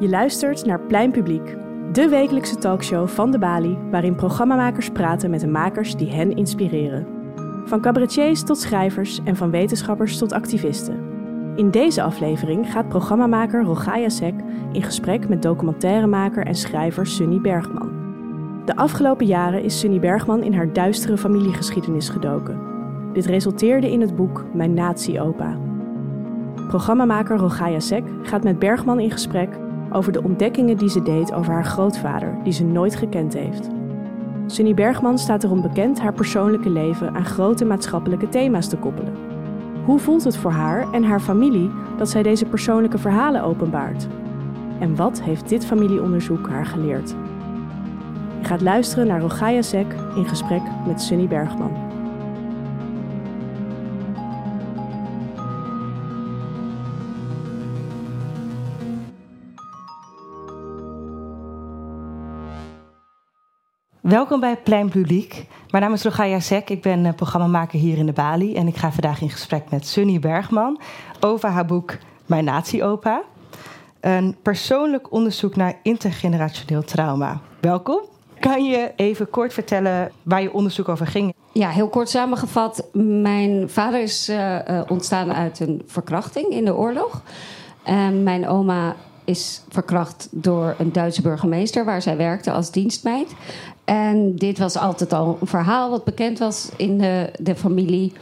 Je luistert naar Plein Publiek, de wekelijkse talkshow van de Bali, waarin programmamakers praten met de makers die hen inspireren. Van cabaretiers tot schrijvers en van wetenschappers tot activisten. In deze aflevering gaat programmamaker Rogaya Sek in gesprek met documentairemaker en schrijver Sunny Bergman. De afgelopen jaren is Sunny Bergman in haar duistere familiegeschiedenis gedoken. Dit resulteerde in het boek Mijn Nazi-opa. Programmamaker Rogaya Sek gaat met Bergman in gesprek over de ontdekkingen die ze deed over haar grootvader, die ze nooit gekend heeft. Sunny Bergman staat erom bekend haar persoonlijke leven aan grote maatschappelijke thema's te koppelen. Hoe voelt het voor haar en haar familie dat zij deze persoonlijke verhalen openbaart? En wat heeft dit familieonderzoek haar geleerd? Je gaat luisteren naar Rogaya Sek in gesprek met Sunny Bergman. Welkom bij Plein Publiek. Mijn naam is Rogaya Sek, ik ben uh, programmamaker hier in de Bali. En ik ga vandaag in gesprek met Sunny Bergman over haar boek Mijn Nazi-opa. Een persoonlijk onderzoek naar intergenerationeel trauma. Welkom. Kan je even kort vertellen waar je onderzoek over ging? Ja, heel kort samengevat. Mijn vader is uh, uh, ontstaan uit een verkrachting in de oorlog. En mijn oma is verkracht door een Duitse burgemeester waar zij werkte als dienstmeid. En dit was altijd al een verhaal wat bekend was in de, de familie.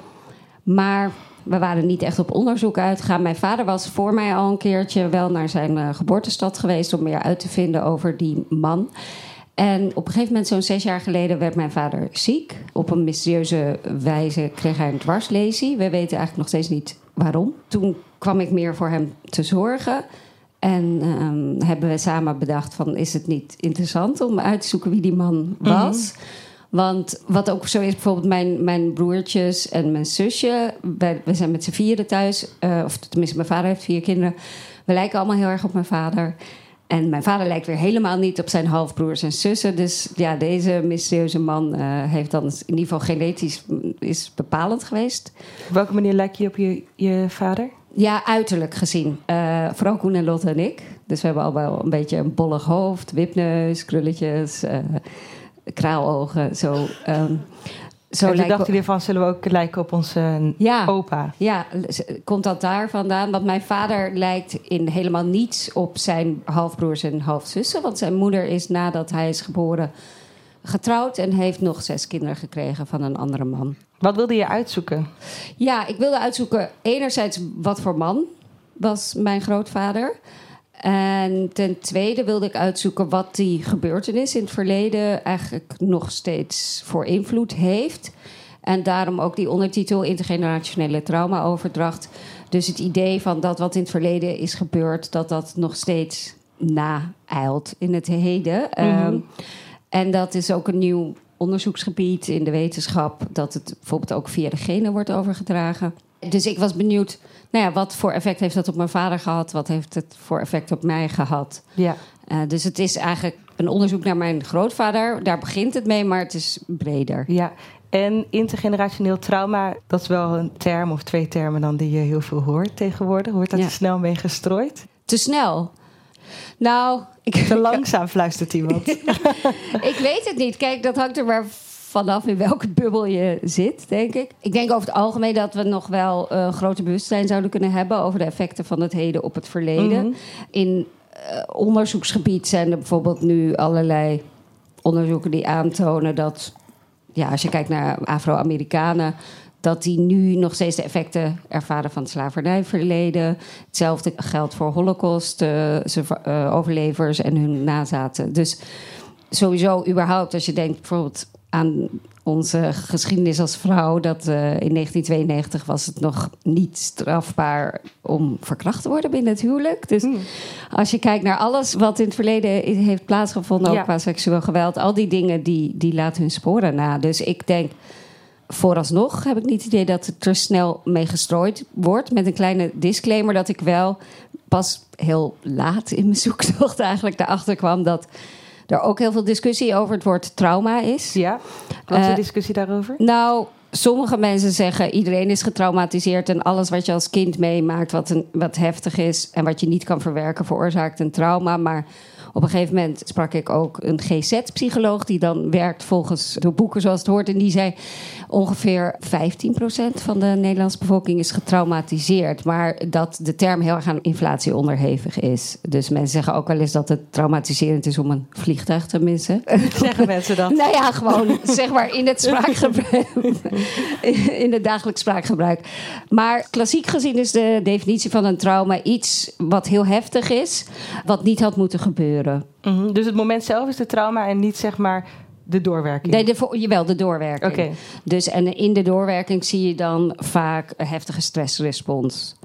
Maar we waren niet echt op onderzoek uitgegaan. Mijn vader was voor mij al een keertje wel naar zijn uh, geboortestad geweest om meer uit te vinden over die man. En op een gegeven moment, zo'n zes jaar geleden, werd mijn vader ziek. Op een mysterieuze wijze kreeg hij een dwarslesie. We weten eigenlijk nog steeds niet waarom. Toen kwam ik meer voor hem te zorgen. En um, hebben we samen bedacht van... is het niet interessant om uit te zoeken wie die man was? Mm -hmm. Want wat ook zo is, bijvoorbeeld mijn, mijn broertjes en mijn zusje... Wij, we zijn met z'n vieren thuis. Uh, of tenminste, mijn vader heeft vier kinderen. We lijken allemaal heel erg op mijn vader. En mijn vader lijkt weer helemaal niet op zijn halfbroers en zussen. Dus ja, deze mysterieuze man uh, heeft dan in ieder geval genetisch is bepalend geweest. Op welke manier lijkt je op je, je vader? Ja, uiterlijk gezien. Uh, vooral Koen en Lotte en ik. Dus we hebben al wel een beetje een bollig hoofd, wipneus, krulletjes, uh, kraalogen. Zo, um, zo en dachten jullie van, zullen we ook lijken op onze ja, opa? Ja, komt dat daar vandaan? Want mijn vader lijkt in helemaal niets op zijn halfbroers en halfzussen. Want zijn moeder is nadat hij is geboren getrouwd en heeft nog zes kinderen gekregen van een andere man. Wat wilde je uitzoeken? Ja, ik wilde uitzoeken enerzijds wat voor man was mijn grootvader. En ten tweede wilde ik uitzoeken wat die gebeurtenis in het verleden eigenlijk nog steeds voor invloed heeft. En daarom ook die ondertitel Intergenerationele Traumaoverdracht. Dus het idee van dat wat in het verleden is gebeurd, dat dat nog steeds naeilt in het heden. Mm -hmm. um, en dat is ook een nieuw onderzoeksgebied in de wetenschap, dat het bijvoorbeeld ook via de genen wordt overgedragen. Dus ik was benieuwd, nou ja, wat voor effect heeft dat op mijn vader gehad? Wat heeft het voor effect op mij gehad? Ja. Uh, dus het is eigenlijk een onderzoek naar mijn grootvader. Daar begint het mee, maar het is breder. Ja. En intergenerationeel trauma, dat is wel een term of twee termen dan die je heel veel hoort tegenwoordig. Wordt dat ja. te snel mee gestrooid? Te snel? Nou, ik, te langzaam fluistert iemand. ik weet het niet. Kijk, dat hangt er maar vanaf in welke bubbel je zit, denk ik. Ik denk over het algemeen dat we nog wel uh, groter bewustzijn zouden kunnen hebben over de effecten van het heden op het verleden. Mm -hmm. In uh, onderzoeksgebied zijn er bijvoorbeeld nu allerlei onderzoeken die aantonen dat, ja, als je kijkt naar Afro-Amerikanen, dat die nu nog steeds de effecten ervaren van het slavernijverleden. Hetzelfde geldt voor Holocaust, uh, uh, overlevers en hun nazaten. Dus sowieso, überhaupt, als je denkt bijvoorbeeld aan onze geschiedenis als vrouw, dat uh, in 1992 was het nog niet strafbaar om verkracht te worden binnen het huwelijk. Dus hmm. als je kijkt naar alles wat in het verleden heeft plaatsgevonden, ook qua seksueel geweld, al die dingen die, die laten hun sporen na. Dus ik denk vooralsnog heb ik niet het idee dat het er snel mee gestrooid wordt. Met een kleine disclaimer dat ik wel pas heel laat in mijn zoektocht eigenlijk erachter kwam dat er ook heel veel discussie over het woord trauma is. Ja, wat is de uh, discussie daarover? Nou, sommige mensen zeggen iedereen is getraumatiseerd en alles wat je als kind meemaakt, wat, een, wat heftig is en wat je niet kan verwerken, veroorzaakt een trauma. Maar op een gegeven moment sprak ik ook een GZ-psycholoog die dan werkt volgens de boeken zoals het hoort. En die zei ongeveer 15% van de Nederlandse bevolking is getraumatiseerd. Maar dat de term heel erg aan inflatie onderhevig is. Dus mensen zeggen ook wel eens dat het traumatiserend is om een vliegtuig te missen. Zeggen mensen dat? nou ja, gewoon zeg maar in het spraakgebruik. in het dagelijks spraakgebruik. Maar klassiek gezien is de definitie van een trauma iets wat heel heftig is, wat niet had moeten gebeuren. Mhm, Dus het moment zelf is de trauma en niet zeg maar de doorwerking. Nee, de, jawel, de doorwerking. Oké. Dus en in de doorwerking zie je dan vaak een heftige stressrespons.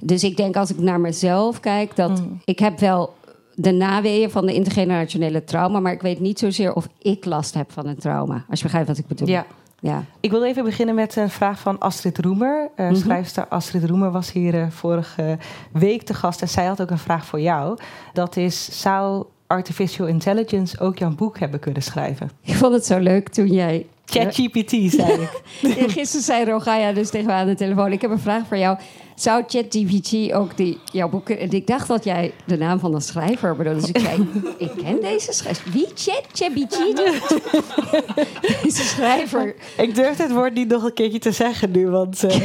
Dus ik denk als ik naar mezelf kijk, dat Hmm. ik heb wel de naweeën van de intergenerationele trauma, maar ik weet niet zozeer of ik last heb van een trauma. Als je begrijpt wat ik bedoel. Ja. Ja. Ik wil even beginnen met een vraag van Astrid Roemer. Eh, Mhm. Schrijfster Astrid Roemer was hier eh, vorige week te gast en zij had ook een vraag voor jou. Dat is, zou artificial intelligence ook jouw boek hebben kunnen schrijven? Ik vond het zo leuk toen jij ChatGPT, zei ik. Ja, Gisteren zei Rogaya dus tegen me aan de telefoon... ik heb een vraag voor jou. Zou ChatGPT ook die, jouw boeken... En ik dacht dat jij de naam van de schrijver bedoelde. Dus ik zei, ik ken deze schrijver. Wie? ChatGPT? deze schrijver. Ik durf het woord niet nog een keertje te zeggen nu, want eh,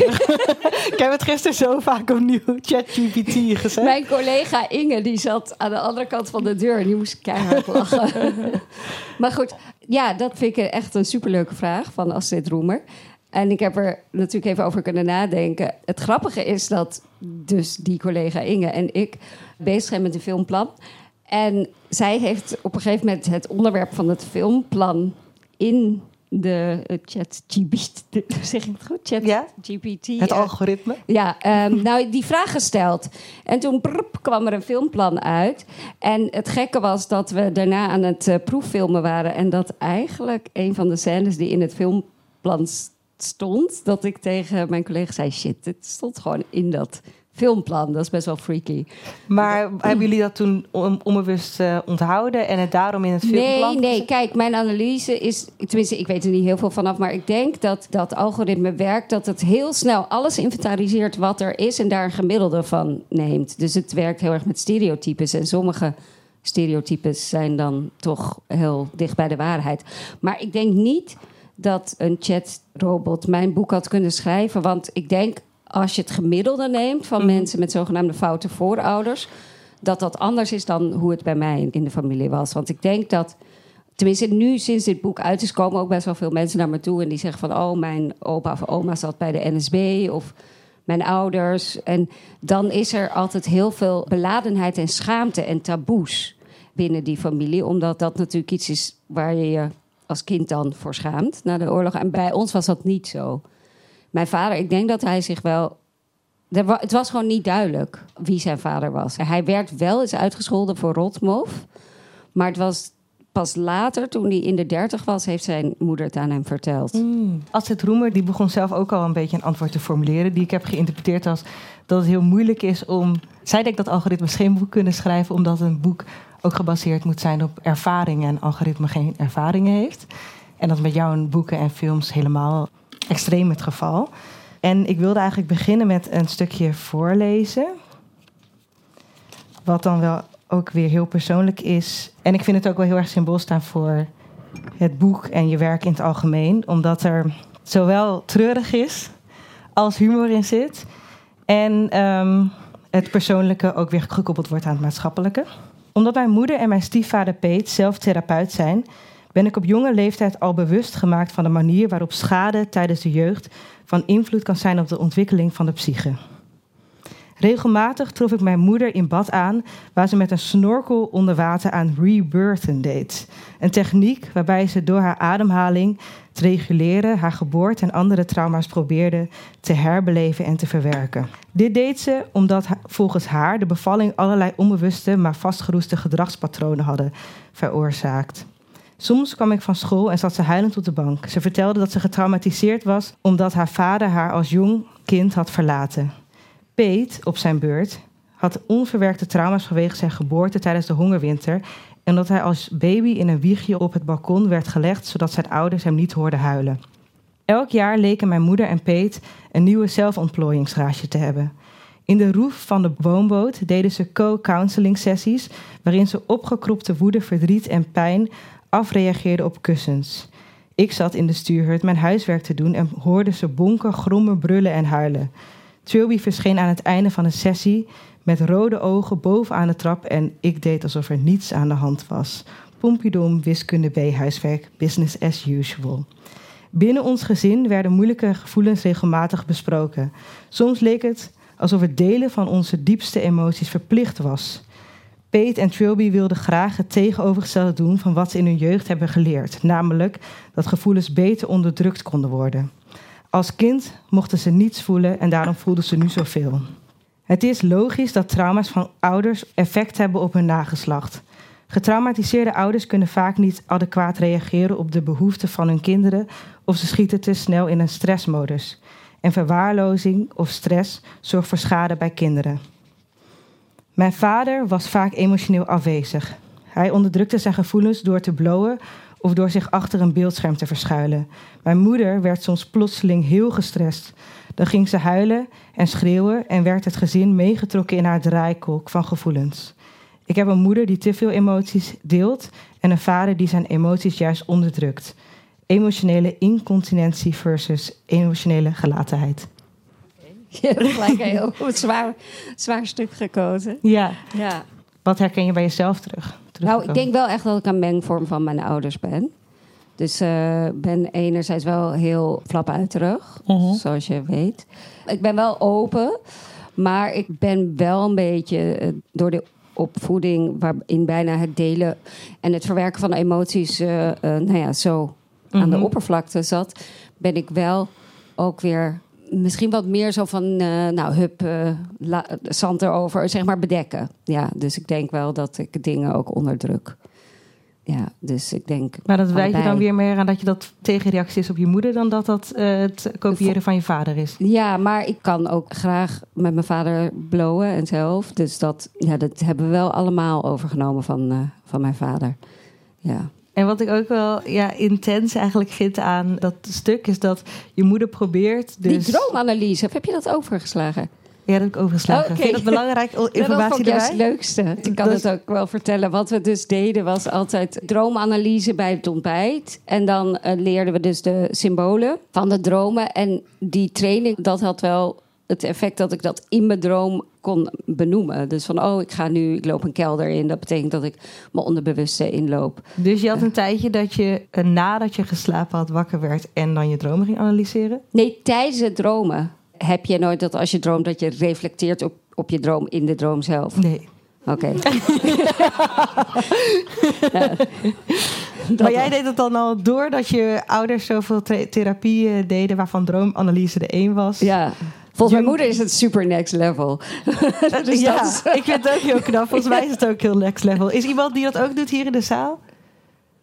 ik heb het gisteren zo vaak opnieuw ChatGPT gezegd. Mijn collega Inge, die zat aan de andere kant van de deur... en die moest keihard lachen. maar goed, ja, dat vind ik echt een superleuke vraag van Astrid Roemer. En ik heb er natuurlijk even over kunnen nadenken. Het grappige is dat dus die collega Inge en ik bezig zijn met een filmplan. En zij heeft op een gegeven moment het onderwerp van het filmplan in de eh, chat GPT, zeg ik het goed? Chat Ja? GPT. Het eh, algoritme. ja, ehm, nou, die vraag gesteld. En toen kwam er een filmplan uit. En het gekke was dat we daarna aan het eh, proeffilmen waren. En dat eigenlijk een van de scènes die in het filmplan stond... dat ik tegen mijn collega zei... shit, dit stond gewoon in dat filmplan. Dat is best wel freaky. Maar hebben jullie dat toen on- onbewust eh, onthouden en het daarom in het filmplan? Nee, nee, kijk, mijn analyse is... Tenminste, ik weet er niet heel veel vanaf... maar ik denk dat dat algoritme werkt... dat het heel snel alles inventariseert wat er is... en daar een gemiddelde van neemt. Dus het werkt heel erg met stereotypes. En sommige stereotypes zijn dan toch heel dicht bij de waarheid. Maar ik denk niet dat een chatrobot mijn boek had kunnen schrijven... want ik denk, als je het gemiddelde neemt... van mensen met zogenaamde foute voorouders dat dat anders is dan hoe het bij mij in de familie was. Want ik denk dat, tenminste nu sinds dit boek uit is, komen ook best wel veel mensen naar me toe en die zeggen van, oh, mijn opa of oma zat bij de NSB of mijn ouders. En dan is er altijd heel veel beladenheid en schaamte en taboes binnen die familie, omdat dat natuurlijk iets is waar je je als kind dan voor schaamt na de oorlog. En bij ons was dat niet zo. Mijn vader, ik denk dat hij zich wel het was gewoon niet duidelijk wie zijn vader was. Hij werd wel eens uitgescholden voor rotmof. Maar het was pas later, toen hij in de dertig was, heeft zijn moeder het aan hem verteld. Hmm. Astrid Roemer die begon zelf ook al een beetje een antwoord te formuleren... die ik heb geïnterpreteerd als dat het heel moeilijk is om... Zij denkt dat algoritmes geen boek kunnen schrijven... omdat een boek ook gebaseerd moet zijn op ervaringen... en algoritme geen ervaringen heeft. En dat met jou in boeken en films helemaal extreem het geval. En ik wilde eigenlijk beginnen met een stukje voorlezen... wat dan wel ook weer heel persoonlijk is. En ik vind het ook wel heel erg symbool staan voor het boek en je werk in het algemeen. Omdat er zowel treurig is als humor in zit. En ehm, het persoonlijke ook weer gekoppeld wordt aan het maatschappelijke. Omdat mijn moeder en mijn stiefvader Peet zelf therapeut zijn... ben ik op jonge leeftijd al bewust gemaakt van de manier waarop schade tijdens de jeugd... van invloed kan zijn op de ontwikkeling van de psyche. Regelmatig trof ik mijn moeder in bad aan, waar ze met een snorkel onder water aan rebirthen deed. Een techniek waarbij ze door haar ademhaling te reguleren haar geboorte en andere trauma's probeerde te herbeleven en te verwerken. Dit deed ze omdat volgens haar de bevalling allerlei onbewuste maar vastgeroeste gedragspatronen hadden veroorzaakt. Soms kwam ik van school en zat ze huilend op de bank. Ze vertelde dat ze getraumatiseerd was omdat haar vader haar als jong kind had verlaten. Peet, op zijn beurt, had onverwerkte trauma's vanwege zijn geboorte tijdens de hongerwinter. En dat hij als baby in een wiegje op het balkon werd gelegd, zodat zijn ouders hem niet hoorden huilen. Elk jaar leken mijn moeder en Peet een nieuwe zelfontplooiingsraadje te hebben. In de roef van de woonboot deden ze co-counseling sessies waarin ze opgekropte woede, verdriet en pijn afreageerden op kussens. Ik zat in de stuurhut mijn huiswerk te doen en hoorde ze bonken, grommen, brullen en huilen. Trilby verscheen aan het einde van de sessie met rode ogen bovenaan de trap en ik deed alsof er niets aan de hand was. Pompidom, wiskunde B, huiswerk, business as usual. Binnen ons gezin werden moeilijke gevoelens regelmatig besproken. Soms leek het alsof het delen van onze diepste emoties verplicht was. Pete en Trilby wilden graag het tegenovergestelde doen van wat ze in hun jeugd hebben geleerd, namelijk dat gevoelens beter onderdrukt konden worden. Als kind mochten ze niets voelen en daarom voelden ze nu zoveel. Het is logisch dat trauma's van ouders effect hebben op hun nageslacht. Getraumatiseerde ouders kunnen vaak niet adequaat reageren op de behoeften van hun kinderen of ze schieten te snel in een stressmodus. En verwaarlozing of stress zorgt voor schade bij kinderen. Mijn vader was vaak emotioneel afwezig. Hij onderdrukte zijn gevoelens door te blowen of door zich achter een beeldscherm te verschuilen. Mijn moeder werd soms plotseling heel gestrest. Dan ging ze huilen en schreeuwen en werd het gezin meegetrokken in haar draaikolk van gevoelens. Ik heb een moeder die te veel emoties deelt en een vader die zijn emoties juist onderdrukt. Emotionele incontinentie versus emotionele gelatenheid. Je hebt gelijk een heel zwaar, zwaar stuk gekozen. Ja. Ja. Wat herken je bij jezelf terug? Nou, ik denk wel echt dat ik een mengvorm van mijn ouders ben. Dus ik ben enerzijds wel heel flapuiterig, Mhm. zoals je weet. Ik ben wel open, maar ik ben wel een beetje eh, door de opvoeding... waarin bijna het delen en het verwerken van emoties... eh, eh, nou ja, zo aan de Mhm. oppervlakte zat... ben ik wel ook weer misschien wat meer zo van... eh, nou, hup, la- zand erover, zeg maar bedekken. Ja, dus ik denk wel dat ik dingen ook onderdruk. Ja, dus ik denk... Maar dat wijt je dan weer meer aan dat je dat tegenreactie is op je moeder... dan dat dat eh, het kopiëren van je vader is. Ja, maar ik kan ook graag met mijn vader blowen en zelf. Dus dat, ja, dat hebben we wel allemaal overgenomen van, van mijn vader. Ja. En wat ik ook wel ja, intens eigenlijk vind aan dat stuk... is dat je moeder probeert dus... Die droomanalyse, heb je dat overgeslagen? Ja, dat heb ik overgeslagen. Oké. Vind dat belangrijk, Ja, dat informatie vond ik juist het leukste. Ik kan het ook wel vertellen. Wat we dus deden was altijd droomanalyse bij het ontbijt. En dan eh, leerden we dus de symbolen van de dromen. En die training, dat had wel het effect dat ik dat in mijn droom kon benoemen. Dus van, oh, ik ga nu, ik loop een kelder in. Dat betekent dat ik mijn onderbewuste inloop. Dus je had een tijdje dat je eh, nadat je geslapen had wakker werd... en dan je dromen ging analyseren? Nee, tijdens het dromen heb je nooit dat als je droomt... dat je reflecteert op, op je droom in de droom zelf. Nee. Oké. maar jij deed het dan al doordat je ouders zoveel the- therapie eh, deden... waarvan droomanalyse de één was? Ja. Volgens mijn moeder is het super next level. dus ja, dat is- ik vind het ook heel knap. Volgens mij is het ook heel next level. Is iemand die dat ook doet hier in de zaal?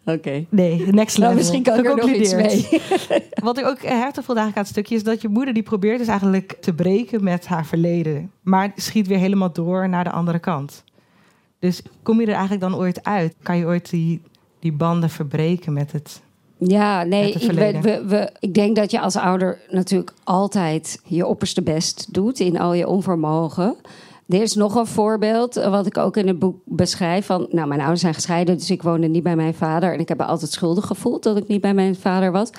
Oké. Nee, next level. Nou, misschien kan ik er nog iets mee. Wat ik ook hertig eigenlijk aan het stukje... is dat je moeder die probeert dus eigenlijk te breken met haar verleden. Maar schiet weer helemaal door naar de andere kant. Dus kom je er eigenlijk dan ooit uit? Kan je ooit die, die banden verbreken met het... Ja, nee, ik, we, verleden. we, we- ik denk dat je als ouder natuurlijk altijd je opperste best doet in al je onvermogen. Er is nog een voorbeeld, eh, wat ik ook in het boek beschrijf. Van, nou, mijn ouders zijn gescheiden, dus ik woonde niet bij mijn vader. En ik heb me altijd schuldig gevoeld dat ik niet bij mijn vader was.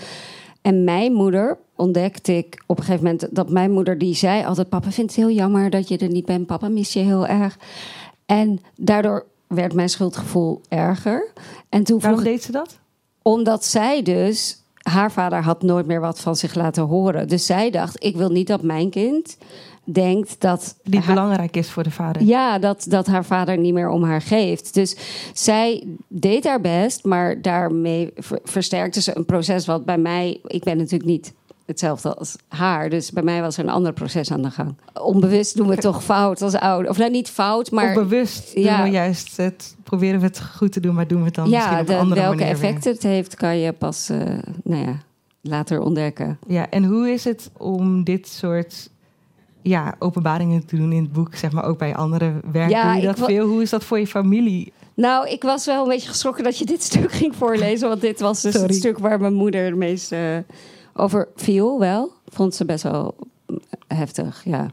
En mijn moeder ontdekte ik op een gegeven moment dat mijn moeder die zei altijd: Papa vindt het heel jammer dat je er niet bent. Papa mis je heel erg. En daardoor werd mijn schuldgevoel erger. En toen vroeg Waarom deed ze dat? Omdat zij dus, haar vader had nooit meer wat van zich laten horen. Dus zij dacht, ik wil niet dat mijn kind denkt dat... Die haar- belangrijk is voor de vader. ja, dat, dat haar vader niet meer om haar geeft. Dus zij deed haar best, maar daarmee ver- versterkte ze een proces wat bij mij... Ik ben natuurlijk niet hetzelfde als haar, dus bij mij was er een ander proces aan de gang. Onbewust doen we toch fout als ouder. Of nou, niet fout, maar... of bewust ja. doen we juist het, proberen we het goed te doen, maar doen we het dan misschien ja, op de- een andere welke manier weer. effecten het heeft, kan je pas eh, nou ja, later ontdekken. Ja, en hoe is het om dit soort ja, openbaringen te doen in het boek, zeg maar ook bij andere werk? Ja, doe je dat veel? Hoe is dat voor je familie? Nou, ik was wel een beetje geschrokken dat je dit stuk ging voorlezen. Want dit was dus Sorry. het stuk waar mijn moeder het meest Over viool wel. Vond ze best wel heftig, ja.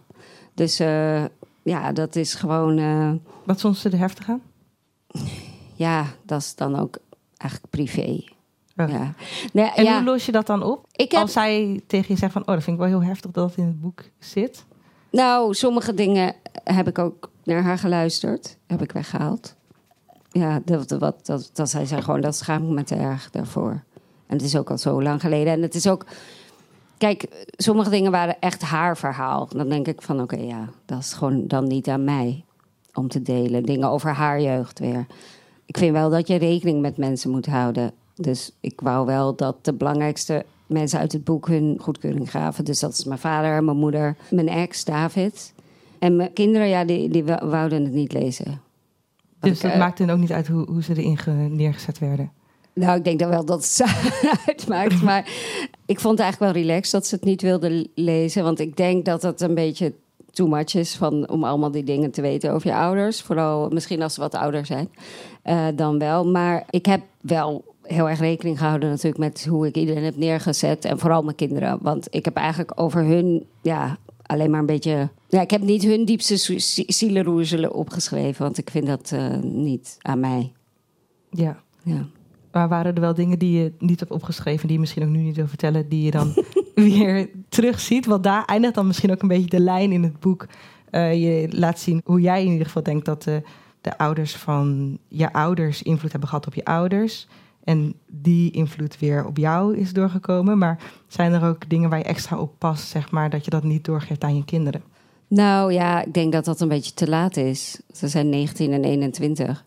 Dus uh, ja, dat is gewoon... Uh, Wat vond ze er heftig aan? Ja, dat is dan ook eigenlijk privé. Oh. Ja. Nee, en ja. hoe los je dat dan op? Ik heb... Als zij tegen je zegt van... oh, dat vind ik wel heel heftig dat het in het boek zit. Nou, sommige dingen heb ik ook naar haar geluisterd. Heb ik weggehaald. Ja, dat, dat, dat, dat zei zij gewoon... dat schaam ik me te erg daarvoor. En het is ook al zo lang geleden. En het is ook... Kijk, sommige dingen waren echt haar verhaal. Dan denk ik van, oké, ja, dat is gewoon dan niet aan mij om te delen. Dingen over haar jeugd weer. Ik vind wel dat je rekening met mensen moet houden. Dus ik wou wel dat de belangrijkste mensen uit het boek hun goedkeuring gaven. Dus dat is mijn vader, mijn moeder, mijn ex, David. En mijn kinderen, ja, die, die wouden het niet lezen. Dus dat uh, maakt dan ook niet uit hoe, hoe ze erin neergezet werden? Nou, ik denk dan wel dat het uitmaakt. Maar ik vond het eigenlijk wel relaxed dat ze het niet wilden lezen. Want ik denk dat het een beetje too much is van, om allemaal die dingen te weten over je ouders. Vooral misschien als ze wat ouder zijn uh, dan wel. Maar ik heb wel heel erg rekening gehouden natuurlijk met hoe ik iedereen heb neergezet. En vooral mijn kinderen. Want ik heb eigenlijk over hun ja, alleen maar een beetje... Ja, ik heb niet hun diepste zielenroezelen opgeschreven. Want ik vind dat uh, niet aan mij. Ja. ja. Maar waren er wel dingen die je niet hebt opgeschreven, die je misschien ook nu niet wil vertellen, die je dan weer terugziet? Want daar eindigt dan misschien ook een beetje de lijn in het boek. Uh, je laat zien hoe jij in ieder geval denkt dat de, de ouders van je ouders invloed hebben gehad op je ouders. En die invloed weer op jou is doorgekomen. Maar zijn er ook dingen waar je extra op past, zeg maar, dat je dat niet doorgeeft aan je kinderen? Nou ja, ik denk dat dat een beetje te laat is. Ze zijn 19 en 21.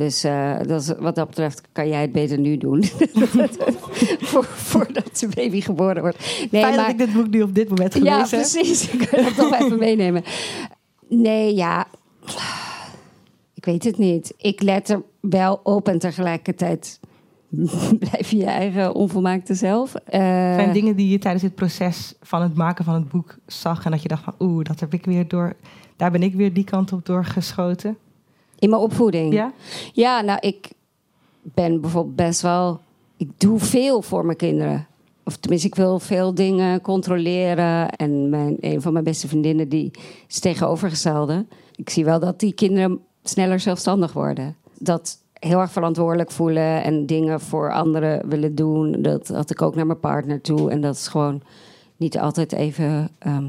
Dus uh, dat is, wat dat betreft kan jij het beter nu doen. voordat de baby geboren wordt. Nee, Fijn maar, dat ik dit boek nu op dit moment gelezen Ja, precies. Ik kan het toch even meenemen. Nee, ja. Ik weet het niet. Ik let er wel op en tegelijkertijd blijf je je eigen onvolmaakte zelf. Uh, zijn dingen die je tijdens het proces van het maken van het boek zag en dat je dacht van oeh, dat heb ik weer door. Daar ben ik weer die kant op doorgeschoten. In mijn opvoeding? Ja. Ja, nou, ik ben bijvoorbeeld best wel... Ik doe veel voor mijn kinderen. Of tenminste, ik wil veel dingen controleren. En mijn, een van mijn beste vriendinnen, die is tegenovergestelde. Ik zie wel dat die kinderen sneller zelfstandig worden. Dat heel erg verantwoordelijk voelen en dingen voor anderen willen doen. Dat had ik ook naar mijn partner toe. En dat is gewoon niet altijd even ehm,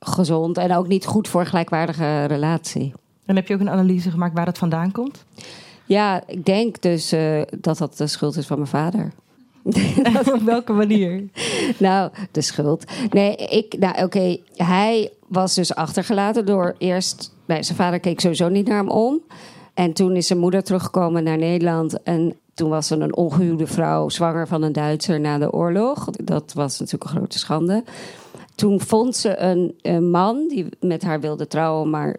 gezond. En ook niet goed voor een gelijkwaardige relatie. En heb je ook een analyse gemaakt waar dat vandaan komt? Ja, ik denk dus uh, dat dat de schuld is van mijn vader. Op welke manier? nou, de schuld. Nee, ik, nou oké, hij was dus achtergelaten door eerst. Nee, zijn vader keek sowieso niet naar hem om. En toen is zijn moeder teruggekomen naar Nederland. En toen was er een ongehuwde vrouw zwanger van een Duitser na de oorlog. Dat was natuurlijk een grote schande. Toen vond ze een, een man die met haar wilde trouwen, maar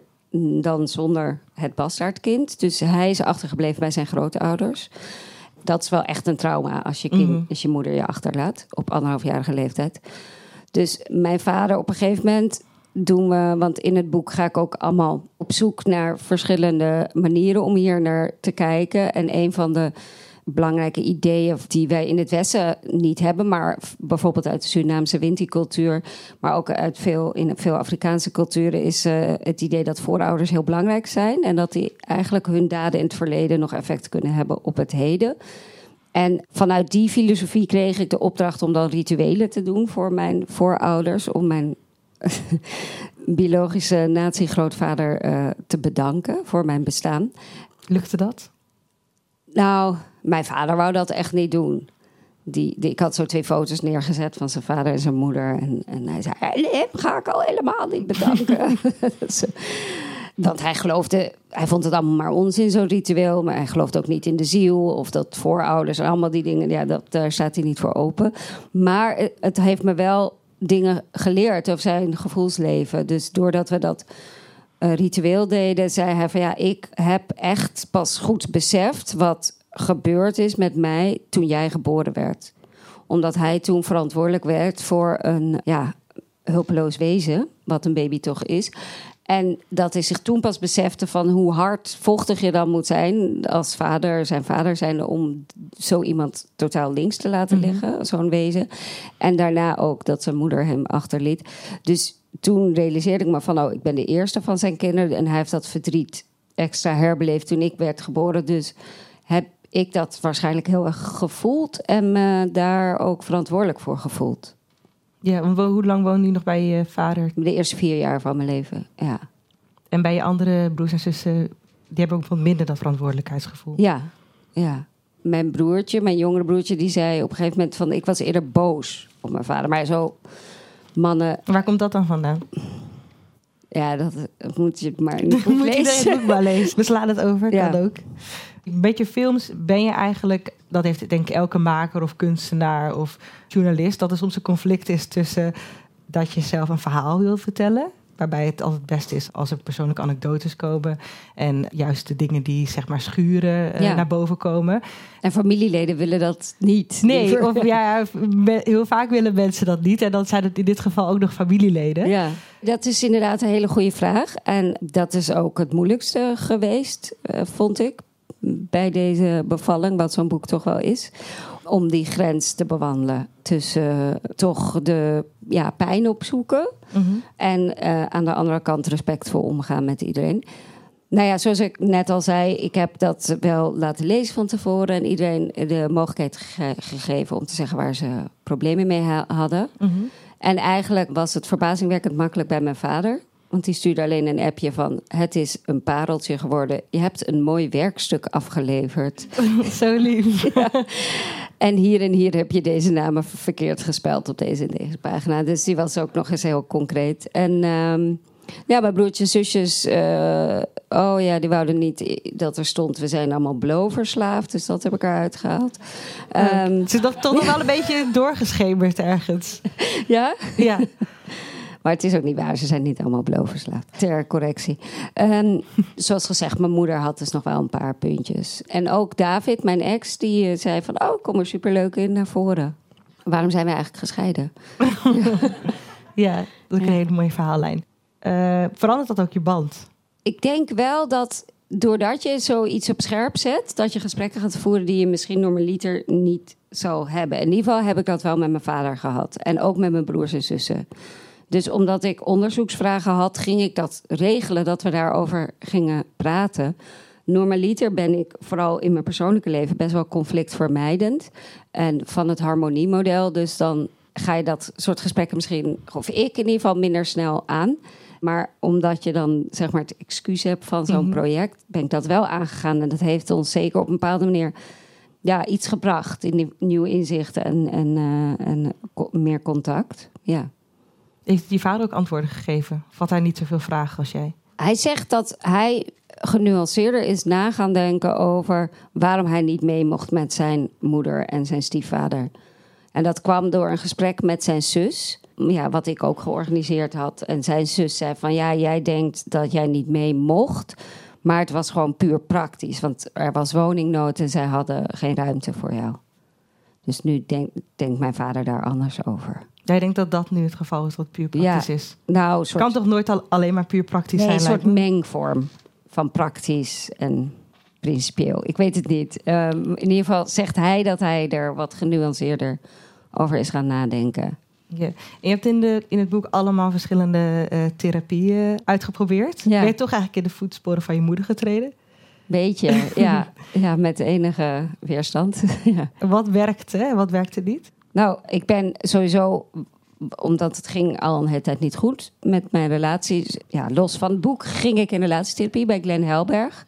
dan zonder het bastaardkind. Dus hij is achtergebleven bij zijn grootouders. Dat is wel echt een trauma als je, kind, mhm. als je moeder je achterlaat op anderhalfjarige leeftijd. Dus mijn vader op een gegeven moment doen we, want in het boek ga ik ook allemaal op zoek naar verschillende manieren om hier naar te kijken. En een van de belangrijke ideeën die wij in het Westen niet hebben, maar bijvoorbeeld uit de Surinaamse winticultuur, maar ook uit veel, in veel Afrikaanse culturen, is uh, het idee dat voorouders heel belangrijk zijn en dat die eigenlijk hun daden in het verleden nog effect kunnen hebben op het heden. En vanuit die filosofie kreeg ik de opdracht om dan rituelen te doen voor mijn voorouders, om mijn biologische natiegrootvader uh, te bedanken voor mijn bestaan. Lukte dat? Nou, mijn vader wou dat echt niet doen. Die, ik had zo twee foto's neergezet van zijn vader en zijn moeder. En, en hij zei: Nee, ga ik al helemaal niet bedanken. Want hij geloofde, hij vond het allemaal maar onzin, zo'n ritueel. Maar hij geloofde ook niet in de ziel of dat voorouders en allemaal die dingen. Ja, dat, daar staat hij niet voor open. Maar het heeft me wel dingen geleerd over zijn gevoelsleven. Dus doordat we dat uh, ritueel deden, zei hij van ja, ik heb echt pas goed beseft wat gebeurd is met mij toen jij geboren werd. Omdat hij toen verantwoordelijk werd voor een ja, hulpeloos wezen, wat een baby toch is. En dat hij zich toen pas besefte van hoe hardvochtig je dan moet zijn als vader, zijn vader zijn, om zo iemand totaal links te laten Mhm. liggen, zo'n wezen. En daarna ook dat zijn moeder hem achterliet. Dus toen realiseerde ik me van, oh, ik ben de eerste van zijn kinderen en hij heeft dat verdriet extra herbeleefd toen ik werd geboren. Dus heb ik dat waarschijnlijk heel erg gevoeld en me daar ook verantwoordelijk voor gevoeld. Ja, hoe lang woonde je nog bij je vader? De eerste vier jaar van mijn leven, ja. En bij je andere broers en zussen, die hebben ook wat minder dat verantwoordelijkheidsgevoel. Ja, ja. Mijn broertje, mijn jongere broertje, die zei op een gegeven moment van... ik was eerder boos op mijn vader. Maar zo, mannen, Waar komt dat dan vandaan? ja, dat moet je maar niet goed Moet iedereen lezen. het boek maar lezen. We slaan het over, Ja. kan ook. Met je films ben je eigenlijk, dat heeft denk ik elke maker of kunstenaar of journalist, dat er soms een conflict is tussen dat je zelf een verhaal wil vertellen. Waarbij het altijd het beste is als er persoonlijke anekdotes komen. En juist de dingen die zeg maar schuren eh, Ja. naar boven komen. En familieleden willen dat niet. Nee, of ja, heel vaak willen mensen dat niet. En dan zijn het in dit geval ook nog familieleden. Ja, dat is inderdaad een hele goede vraag. En dat is ook het moeilijkste geweest, eh, vond ik, bij deze bevalling, wat zo'n boek toch wel is. Om die grens te bewandelen tussen eh, toch de ja, pijn opzoeken Mhm. en eh, aan de andere kant respectvol omgaan met iedereen. Nou ja, zoals ik net al zei, ik heb dat wel laten lezen van tevoren en iedereen de mogelijkheid ge- gegeven om te zeggen waar ze problemen mee ha- hadden. Mhm. En eigenlijk was het verbazingwekkend makkelijk bij mijn vader. Want die stuurde alleen een appje van... het is een pareltje geworden. Je hebt een mooi werkstuk afgeleverd. Zo lief. En hier en hier heb je deze namen ver- verkeerd gespeld op deze en deze pagina. Dus die was ook nog eens heel concreet. En ehm, ja, mijn broertjes en zusjes... eh, oh ja, die wouden niet dat er stond... we zijn allemaal blow-verslaafd. Dus dat heb ik eruit gehaald. Ehm, is toch toch nog wel een beetje doorgeschemerd ergens. ja? Ja. Maar het is ook niet waar, ze zijn niet allemaal bloverslaafd. Ter correctie. Ehm, zoals gezegd, mijn moeder had dus nog wel een paar puntjes. En ook David, mijn ex, die eh, zei van... oh, kom er superleuk in naar voren. Waarom zijn we eigenlijk gescheiden? Ja, dat is een hele mooie verhaallijn. Eh, verandert dat ook je band? Ik denk wel dat doordat je zoiets op scherp zet... dat je gesprekken gaat voeren die je misschien normaliter niet zou hebben. In ieder geval heb ik dat wel met mijn vader gehad. En ook met mijn broers en zussen. Dus omdat ik onderzoeksvragen had, ging ik dat regelen dat we daarover gingen praten. Normaliter ben ik vooral in mijn persoonlijke leven best wel conflictvermijdend. En van het harmoniemodel, dus dan ga je dat soort gesprekken misschien, of ik in ieder geval, minder snel aan. Maar omdat je dan zeg maar het excuus hebt van zo'n Mhm. project, ben ik dat wel aangegaan. En dat heeft ons zeker op een bepaalde manier ja, iets gebracht in die nieuwe inzichten en, en, eh, en meer contact. Ja. Heeft je vader ook antwoorden gegeven? Had hij niet zoveel vragen als jij? Hij zegt dat hij genuanceerder is na gaan denken over waarom hij niet mee mocht met zijn moeder en zijn stiefvader. En dat kwam door een gesprek met zijn zus, ja, wat ik ook georganiseerd had. En zijn zus zei van ja, jij denkt dat jij niet mee mocht, maar het was gewoon puur praktisch, want er was woningnood en zij hadden geen ruimte voor jou. Dus nu denkt denkt mijn vader daar anders over. Jij denkt dat dat nu het geval is, wat puur praktisch is. Nou, soort kan toch nooit al, alleen maar puur praktisch Nee, zijn? een soort mengvorm van praktisch en principieel. Ik weet het niet. Ehm, in ieder geval zegt hij dat hij er wat genuanceerder over is gaan nadenken. Ja. En je hebt in, de, in het boek allemaal verschillende eh, therapieën uitgeprobeerd. Ja. Ben je toch eigenlijk in de voetsporen van je moeder getreden? Beetje, ja, ja, met enige weerstand. ja. Wat werkte en wat werkte niet? Nou, ik ben sowieso, omdat het ging al een hele tijd niet goed met mijn relaties. Ja, los van het boek ging ik in relatietherapie bij Glenn Helberg,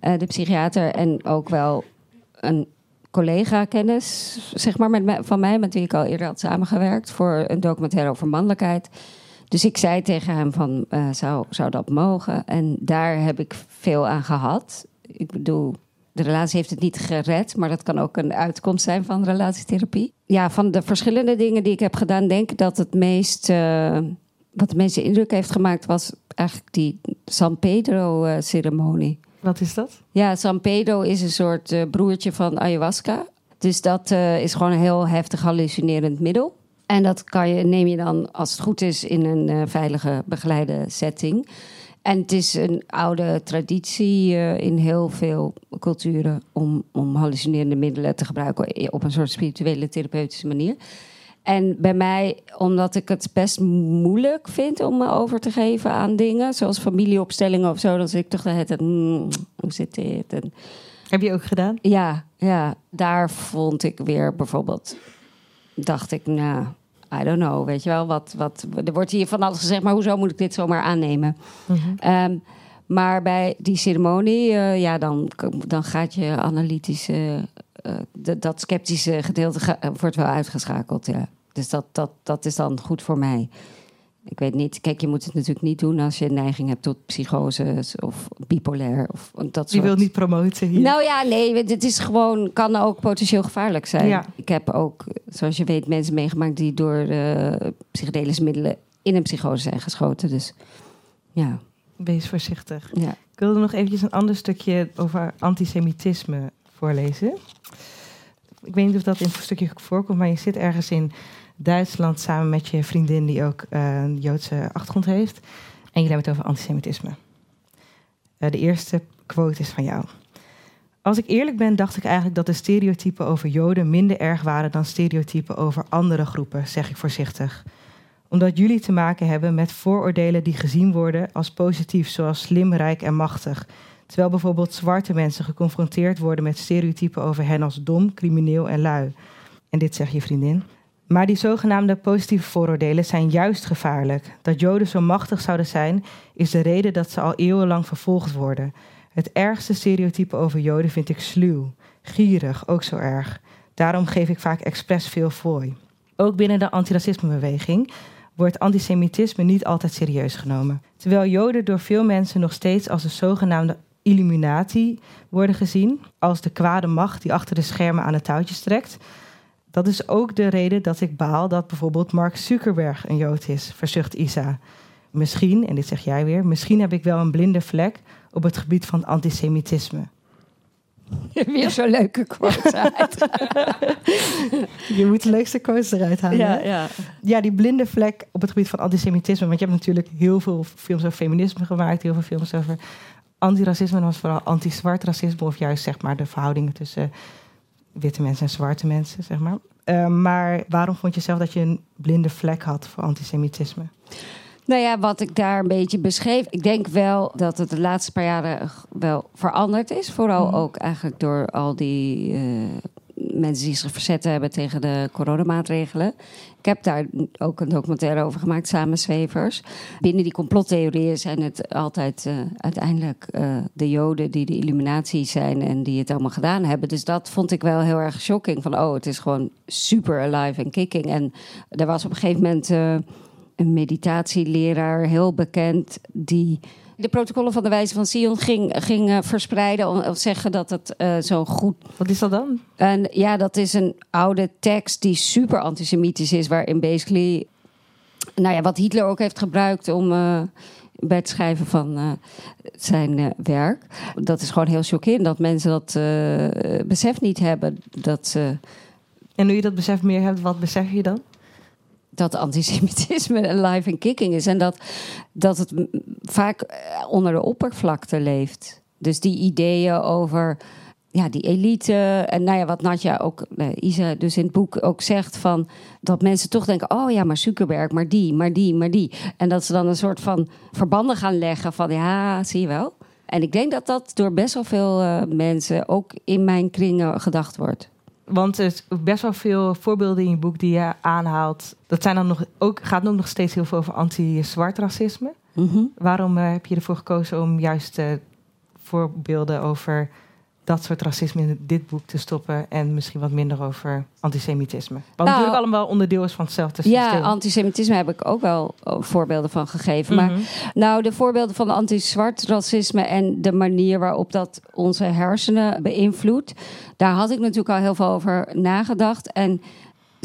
eh, de psychiater. En ook wel een collega-kennis, zeg maar, met van mij, met wie ik al eerder had samengewerkt voor een documentaire over mannelijkheid. Dus ik zei tegen hem van, eh, zou, zou dat mogen? En daar heb ik veel aan gehad. Ik bedoel, de relatie heeft het niet gered, maar dat kan ook een uitkomst zijn van relatietherapie. Ja, van de verschillende dingen die ik heb gedaan, denk ik dat het meest, eh, wat de meeste indruk heeft gemaakt, was eigenlijk die San Pedro-ceremonie. Wat is dat? Ja, San Pedro is een soort eh, broertje van ayahuasca. Dus dat eh, is gewoon een heel heftig hallucinerend middel. En dat kan je, neem je dan, als het goed is, in een eh, veilige, begeleide setting. En het is een oude traditie uh, in heel veel culturen om, om hallucinerende middelen te gebruiken op een soort spirituele therapeutische manier. En bij mij, omdat ik het best moeilijk vind om me over te geven aan dingen, zoals familieopstellingen of zo, dan zit ik toch de hele mm, hoe zit dit? En, Heb je ook gedaan? Ja, ja, daar vond ik weer bijvoorbeeld, dacht ik, nou, I don't know, weet je wel, wat, wat, er wordt hier van alles gezegd, maar hoezo moet ik dit zomaar aannemen? Mm maar bij die ceremonie, uh, ja, dan, dan gaat je analytische, uh, dat sceptische gedeelte wordt wel uitgeschakeld. Ja. Dus dat, dat, dat is dan goed voor mij. Ik weet niet, kijk, je moet het natuurlijk niet doen als je een neiging hebt tot psychose of bipolair. Of dat soort... Je wilt niet promoten hier. Nou ja, nee, het is gewoon, kan ook potentieel gevaarlijk zijn. Ja. Ik heb ook, zoals je weet, mensen meegemaakt die door uh, psychedelische middelen in een psychose zijn geschoten. Dus ja. Wees voorzichtig. Ja. Ik wilde nog eventjes een ander stukje over antisemitisme voorlezen. Ik weet niet of dat in het stukje voorkomt, maar je zit ergens in Duitsland samen met je vriendin die ook uh, een Joodse achtergrond heeft. En jullie hebben het over antisemitisme. Uh, de eerste quote is van jou. Als ik eerlijk ben, dacht ik eigenlijk dat de stereotypen over Joden minder erg waren dan stereotypen over andere groepen, zeg ik voorzichtig. Omdat jullie te maken hebben met vooroordelen die gezien worden als positief, zoals slim, rijk en machtig. Terwijl bijvoorbeeld zwarte mensen geconfronteerd worden met stereotypen over hen als dom, crimineel en lui. En dit zegt je vriendin. Maar die zogenaamde positieve vooroordelen zijn juist gevaarlijk. Dat Joden zo machtig zouden zijn, is de reden dat ze al eeuwenlang vervolgd worden. Het ergste stereotype over Joden vind ik sluw, gierig, ook zo erg. Daarom geef ik vaak expres veel fooi. Ook binnen de antiracismebeweging wordt antisemitisme niet altijd serieus genomen. Terwijl Joden door veel mensen nog steeds als de zogenaamde Illuminati worden gezien, als de kwade macht die achter de schermen aan de touwtjes trekt, dat is ook de reden dat ik baal dat bijvoorbeeld Mark Zuckerberg een Jood is, verzucht Isa. Misschien, en dit zeg jij weer, misschien heb ik wel een blinde vlek op het gebied van antisemitisme. Weer zo'n leuke quote uit. je moet de leukste quotes eruit halen. Ja, ja. ja, die blinde vlek op het gebied van antisemitisme. Want je hebt natuurlijk heel veel films over feminisme gemaakt, heel veel films over antiracisme. En was vooral anti-zwart racisme, of juist zeg maar de verhoudingen tussen witte mensen en zwarte mensen, zeg maar. Uh, maar waarom vond je zelf dat je een blinde vlek had voor antisemitisme? Nou ja, wat ik daar een beetje beschreef. Ik denk wel dat het de laatste paar jaren wel veranderd is. Vooral mm. ook eigenlijk door al die uh, mensen die zich verzet hebben tegen de coronamaatregelen. Ik heb daar ook een documentaire over gemaakt, Samenzwevers. Binnen die complottheorieën zijn het altijd uh, uiteindelijk uh, de Joden die de illuminatie zijn en die het allemaal gedaan hebben. Dus dat vond ik wel heel erg shocking. Van oh, het is gewoon super alive en kicking. En er was op een gegeven moment uh, een meditatieleraar, heel bekend, die de protocollen van de wijze van Sion ging, ging uh, verspreiden. Of zeggen dat het uh, zo goed. Wat is dat dan? En ja, dat is een oude tekst die super antisemitisch is. Waarin basically. Nou ja, wat Hitler ook heeft gebruikt om. Uh, bij het schrijven van zijn werk. Dat is gewoon heel chockerend dat mensen dat besef niet hebben. Dat ze... En nu je dat besef meer hebt, wat besef je dan? Dat antisemitisme live en kicking is. En dat, dat het vaak eh, onder de oppervlakte leeft. Dus die ideeën over ja, die elite. En nou ja, wat Nadja ook, uh, Isa dus in het boek ook zegt van dat mensen toch denken: oh ja, maar Zuckerberg, maar die, maar die, maar die. En dat ze dan een soort van verbanden gaan leggen van ja, zie je wel. En ik denk dat dat door best wel veel uh, mensen, ook in mijn kringen, gedacht wordt. Want er is best wel veel voorbeelden in je boek die je aanhaalt. Dat zijn dan nog, ook, gaat ook nog steeds heel veel over anti-zwart racisme. Mm Waarom uh, heb je ervoor gekozen om juist uh, voorbeelden over dat soort racisme in dit boek te stoppen en misschien wat minder over antisemitisme. Wat nou, natuurlijk allemaal onderdeel is van hetzelfde systeem. Ja, antisemitisme heb ik ook wel eh, voorbeelden van gegeven. Maar mhm. nou, de voorbeelden van anti-zwart racisme en de manier waarop dat onze hersenen beïnvloedt, daar had ik natuurlijk al heel veel over nagedacht. En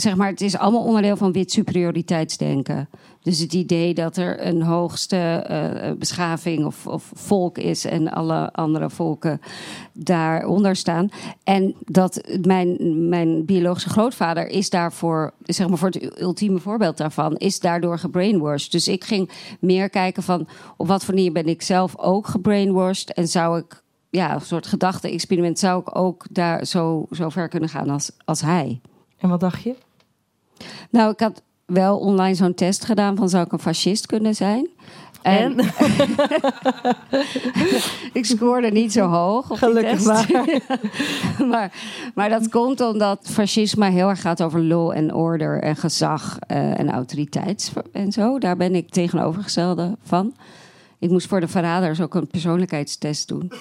zeg maar, het is allemaal onderdeel van wit superioriteitsdenken. Dus het idee dat er een hoogste eh, beschaving of, of, volk is en alle andere volken daaronder staan. En dat mijn, mijn biologische grootvader is daarvoor, zeg maar voor het ultieme voorbeeld daarvan, is daardoor gebrainwashed. Dus ik ging meer kijken van op wat voor manier ben ik zelf ook gebrainwashed en zou ik ja, een soort gedachte-experiment, zou ik ook daar zo, ver kunnen gaan als, als hij. En wat dacht je? Nou, ik had wel online zo'n test gedaan van zou ik een fascist kunnen zijn. En, ik scoorde niet zo hoog op Gelukkig die test. maar. maar. dat komt omdat fascisme heel erg gaat over law en order en gezag uh, en autoriteit en zo. Daar ben ik tegenovergestelde van. Ik moest voor de verraders ook een persoonlijkheidstest doen.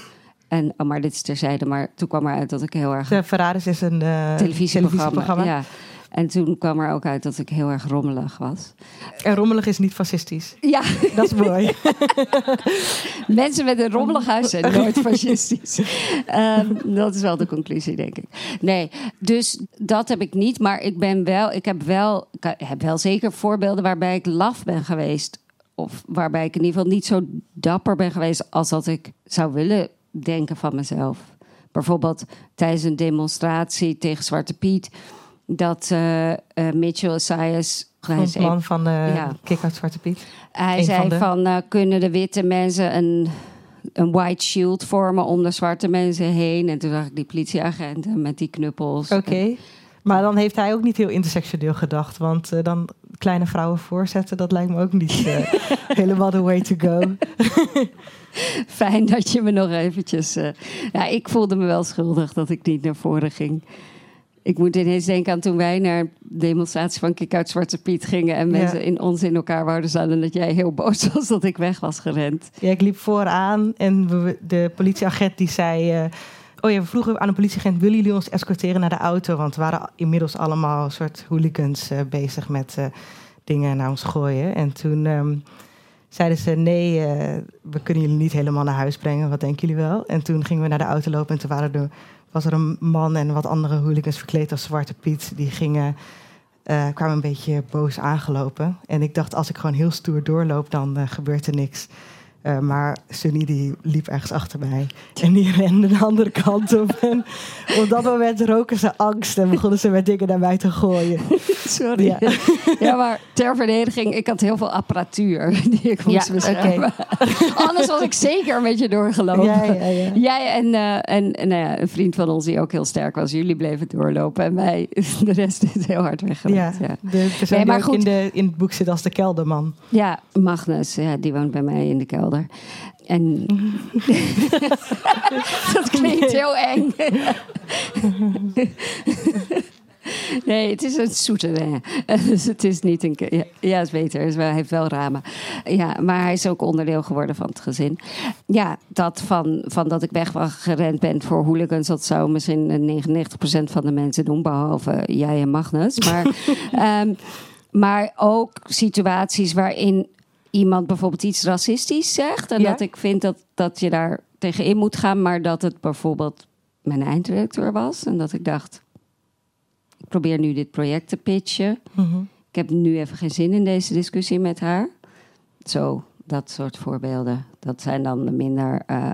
En, oh, maar dit is terzijde, maar toen kwam eruit dat ik heel erg... De Verraders is een uh, televisieprogramma. televisieprogramma. Ja. En toen kwam er ook uit dat ik heel erg rommelig was. En rommelig is niet fascistisch. Ja. Dat is mooi. Mensen met een rommelig huis zijn nooit fascistisch. um, dat is wel de conclusie, denk ik. Nee, dus dat heb ik niet. Maar ik ben wel, ik heb wel, ik heb wel zeker voorbeelden waarbij ik laf ben geweest. Of waarbij ik in ieder geval niet zo dapper ben geweest als dat ik zou willen denken van mezelf. Bijvoorbeeld tijdens een demonstratie tegen Zwarte Piet dat uh, Mitchell Assayas... man van de ja. Kick-Out Zwarte Piet. Hij zei van, uh, kunnen de witte mensen een, een white shield vormen om de zwarte mensen heen? En toen zag ik die politieagenten met die knuppels. Oké. Maar dan heeft hij ook niet heel intersectioneel gedacht. Want dan kleine vrouwen voorzetten, dat lijkt me ook niet helemaal the way to go. Fijn dat je me nog eventjes... ja, ik voelde me wel schuldig dat ik niet naar voren ging. Ik moet ineens denken aan toen wij naar demonstratie van Kik uit Zwarte Piet gingen. En mensen in ons in elkaar wouden staan. En dat jij heel boos was dat ik weg was gerend. Ja, ik liep vooraan en de politieagent die zei... Uh, oh ja, we vroegen aan de politieagent... willen jullie ons escorteren naar de auto? Want we waren inmiddels allemaal een soort hooligans uh, bezig met uh, dingen naar ons gooien. En toen um, zeiden ze... nee, we kunnen jullie niet helemaal naar huis brengen. Wat denken jullie wel? En toen gingen we naar de auto lopen en toen waren er was er een man en wat andere hooligans verkleed als Zwarte Piet. Die gingen, uh, kwamen een beetje boos aangelopen. En ik dacht, als ik gewoon heel stoer doorloop, dan uh, gebeurt er niks. Uh, maar Sunny die liep ergens achter mij. En die rende de andere kant op. En op dat moment roken ze angst en begonnen ze met dingen naar mij te gooien. Sorry. Ja, ja maar ter verdediging, ik had heel veel apparatuur die ik moest ja, beschermen. Anders was ik zeker met je doorgelopen. Ja. Jij en, uh, en nou ja, een vriend van ons die ook heel sterk was. Jullie bleven doorlopen en wij, de rest is heel hard weggelopen. Ja, de persoon nee, maar goed. In, de, in het boek zit als de kelderman. Ja, Magnus, ja, die woont bij mij in de kelder. En dat klinkt heel eng. Nee, het is een zoete. Dus het is niet een. Ja, ja is beter. Hij heeft wel ramen. Ja, maar hij is ook onderdeel geworden van het gezin. Ja, dat van, van dat ik weg gerend ben voor hooligans, dat zou misschien 99% van de mensen doen, behalve jij en Magnus. Maar, um, maar ook situaties waarin iemand bijvoorbeeld iets racistisch zegt. En dat ik vind dat, dat je daar tegenin moet gaan. Maar dat het bijvoorbeeld mijn eindredacteur was. En dat ik dacht, ik probeer nu dit project te pitchen. Mhm. Ik heb nu even geen zin in deze discussie met haar. Zo, dat soort voorbeelden. Dat zijn dan minder, uh,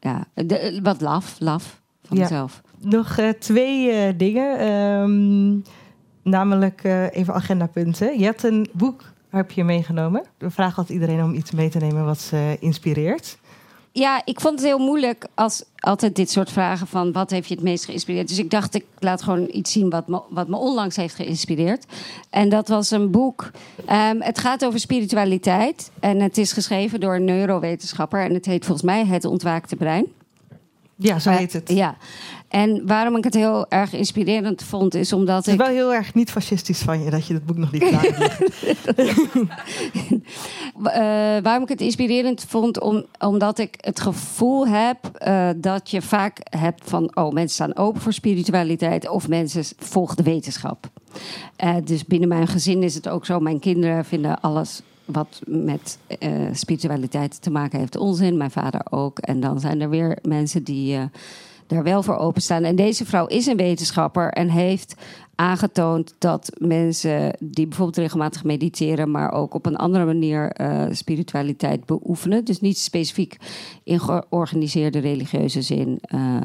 ja, de, wat laf, laf van ja. mezelf. Nog uh, twee uh, dingen. Um, namelijk even agendapunten. Je hebt een boek heb je meegenomen? We vragen altijd iedereen om iets mee te nemen wat ze inspireert. Ja, ik vond het heel moeilijk als altijd dit soort vragen van wat heeft je het meest geïnspireerd. Dus ik dacht, ik laat gewoon iets zien wat me, wat me onlangs heeft geïnspireerd. En dat was een boek. Um, het gaat over spiritualiteit. En het is geschreven door een neurowetenschapper. En het heet volgens mij Het Ontwaakte Brein. Ja, zo heet het. Ja. En waarom ik het heel erg inspirerend vond, is omdat ik... Het is wel heel erg niet fascistisch van je dat je het boek nog niet klaar hebt. uh, waarom ik het inspirerend vond, om, omdat ik het gevoel heb uh, dat je vaak hebt van... oh, mensen staan open voor spiritualiteit of mensen volgen de wetenschap. Uh, dus binnen mijn gezin is het ook zo. Mijn kinderen vinden alles wat met uh, spiritualiteit te maken heeft onzin. Mijn vader ook. En dan zijn er weer mensen die uh, daar wel voor openstaan. En deze vrouw is een wetenschapper en heeft aangetoond dat mensen die bijvoorbeeld regelmatig mediteren, maar ook op een andere manier uh, spiritualiteit beoefenen. Dus niet specifiek in georganiseerde religieuze zin. Uh,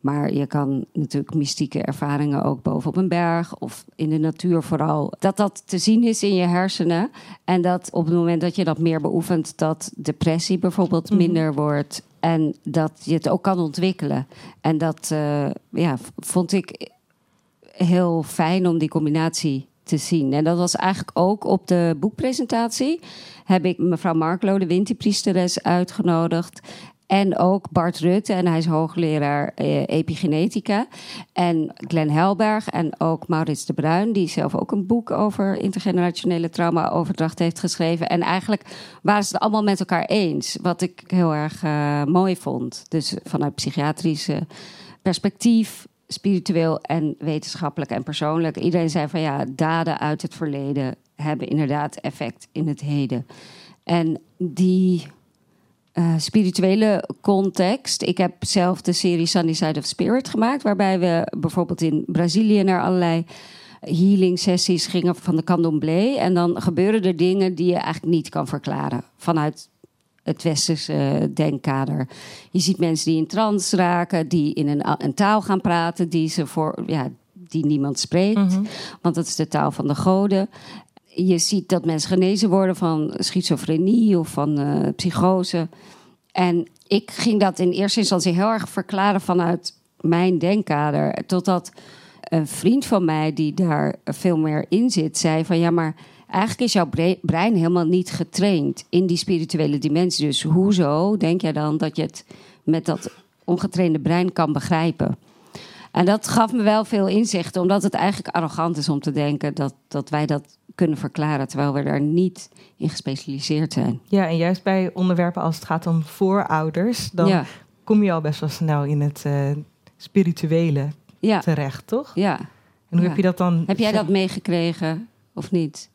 maar je kan natuurlijk mystieke ervaringen ook boven op een berg of in de natuur vooral. Dat dat te zien is in je hersenen. En dat op het moment dat je dat meer beoefent, dat depressie bijvoorbeeld mhm. minder wordt. En dat je het ook kan ontwikkelen. En dat uh, ja, vond ik heel fijn om die combinatie te zien. En dat was eigenlijk ook op de boekpresentatie. Heb ik mevrouw Marklo, de Winti-priesteres, uitgenodigd. En ook Bart Rutte, en hij is hoogleraar eh, epigenetica. En Glenn Helberg en ook Maurits de Bruin, die zelf ook een boek over intergenerationele trauma-overdracht heeft geschreven. En eigenlijk waren ze het allemaal met elkaar eens, wat ik heel erg uh, mooi vond. Dus vanuit psychiatrische perspectief spiritueel en wetenschappelijk en persoonlijk. Iedereen zei van ja, daden uit het verleden hebben inderdaad effect in het heden. En die uh, spirituele context. Ik heb zelf de serie Sunny Side of Spirit gemaakt, waarbij we bijvoorbeeld in Brazilië naar allerlei healing sessies gingen van de candomblé. En dan gebeuren er dingen die je eigenlijk niet kan verklaren vanuit het westerse uh, denkkader. Je ziet mensen die in trance raken, die in een, een taal gaan praten die ze voor ja, die niemand spreekt, mhm. want dat is de taal van de goden. Je ziet dat mensen genezen worden van schizofrenie of van uh, psychose. En ik ging dat in eerste instantie heel erg verklaren vanuit mijn denkkader. Totdat een vriend van mij, die daar veel meer in zit, zei van ja, maar eigenlijk is jouw brein helemaal niet getraind in die spirituele dimensie. Dus hoezo denk jij dan dat je het met dat ongetrainde brein kan begrijpen? En dat gaf me wel veel inzicht, omdat het eigenlijk arrogant is om te denken dat, dat wij dat kunnen verklaren, terwijl we daar niet in gespecialiseerd zijn. Ja, en juist bij onderwerpen als het gaat om voorouders, dan kom je al best wel snel in het uh, spirituele terecht, toch? Ja. En hoe heb je dat dan? Heb jij dat meegekregen of niet?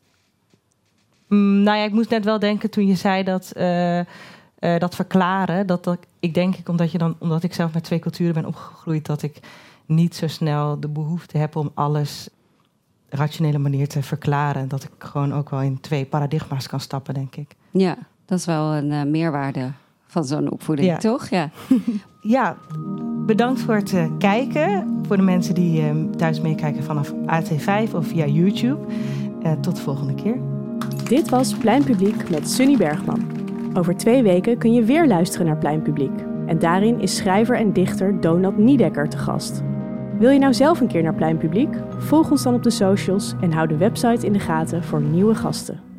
Mm, nou ja, ik moest net wel denken toen je zei dat, uh, dat verklaren. Dat, dat ik denk ik, omdat, je dan, omdat ik zelf met twee culturen ben opgegroeid, dat ik niet zo snel de behoefte heb om alles rationele manier te verklaren. Dat ik gewoon ook wel in twee paradigma's kan stappen, denk ik. Ja, dat is wel een uh, meerwaarde van zo'n opvoeding, toch? Ja. ja, bedankt voor het kijken. Voor de mensen die thuis meekijken vanaf AT5 of via YouTube. tot de volgende keer. Dit was Pleinpubliek met Sunny Bergman. Over twee weken kun je weer luisteren naar Pleinpubliek. En daarin is schrijver en dichter Donald Niedekker te gast. Wil je nou zelf een keer naar Pleinpubliek? Volg ons dan op de socials en hou de website in de gaten voor nieuwe gasten.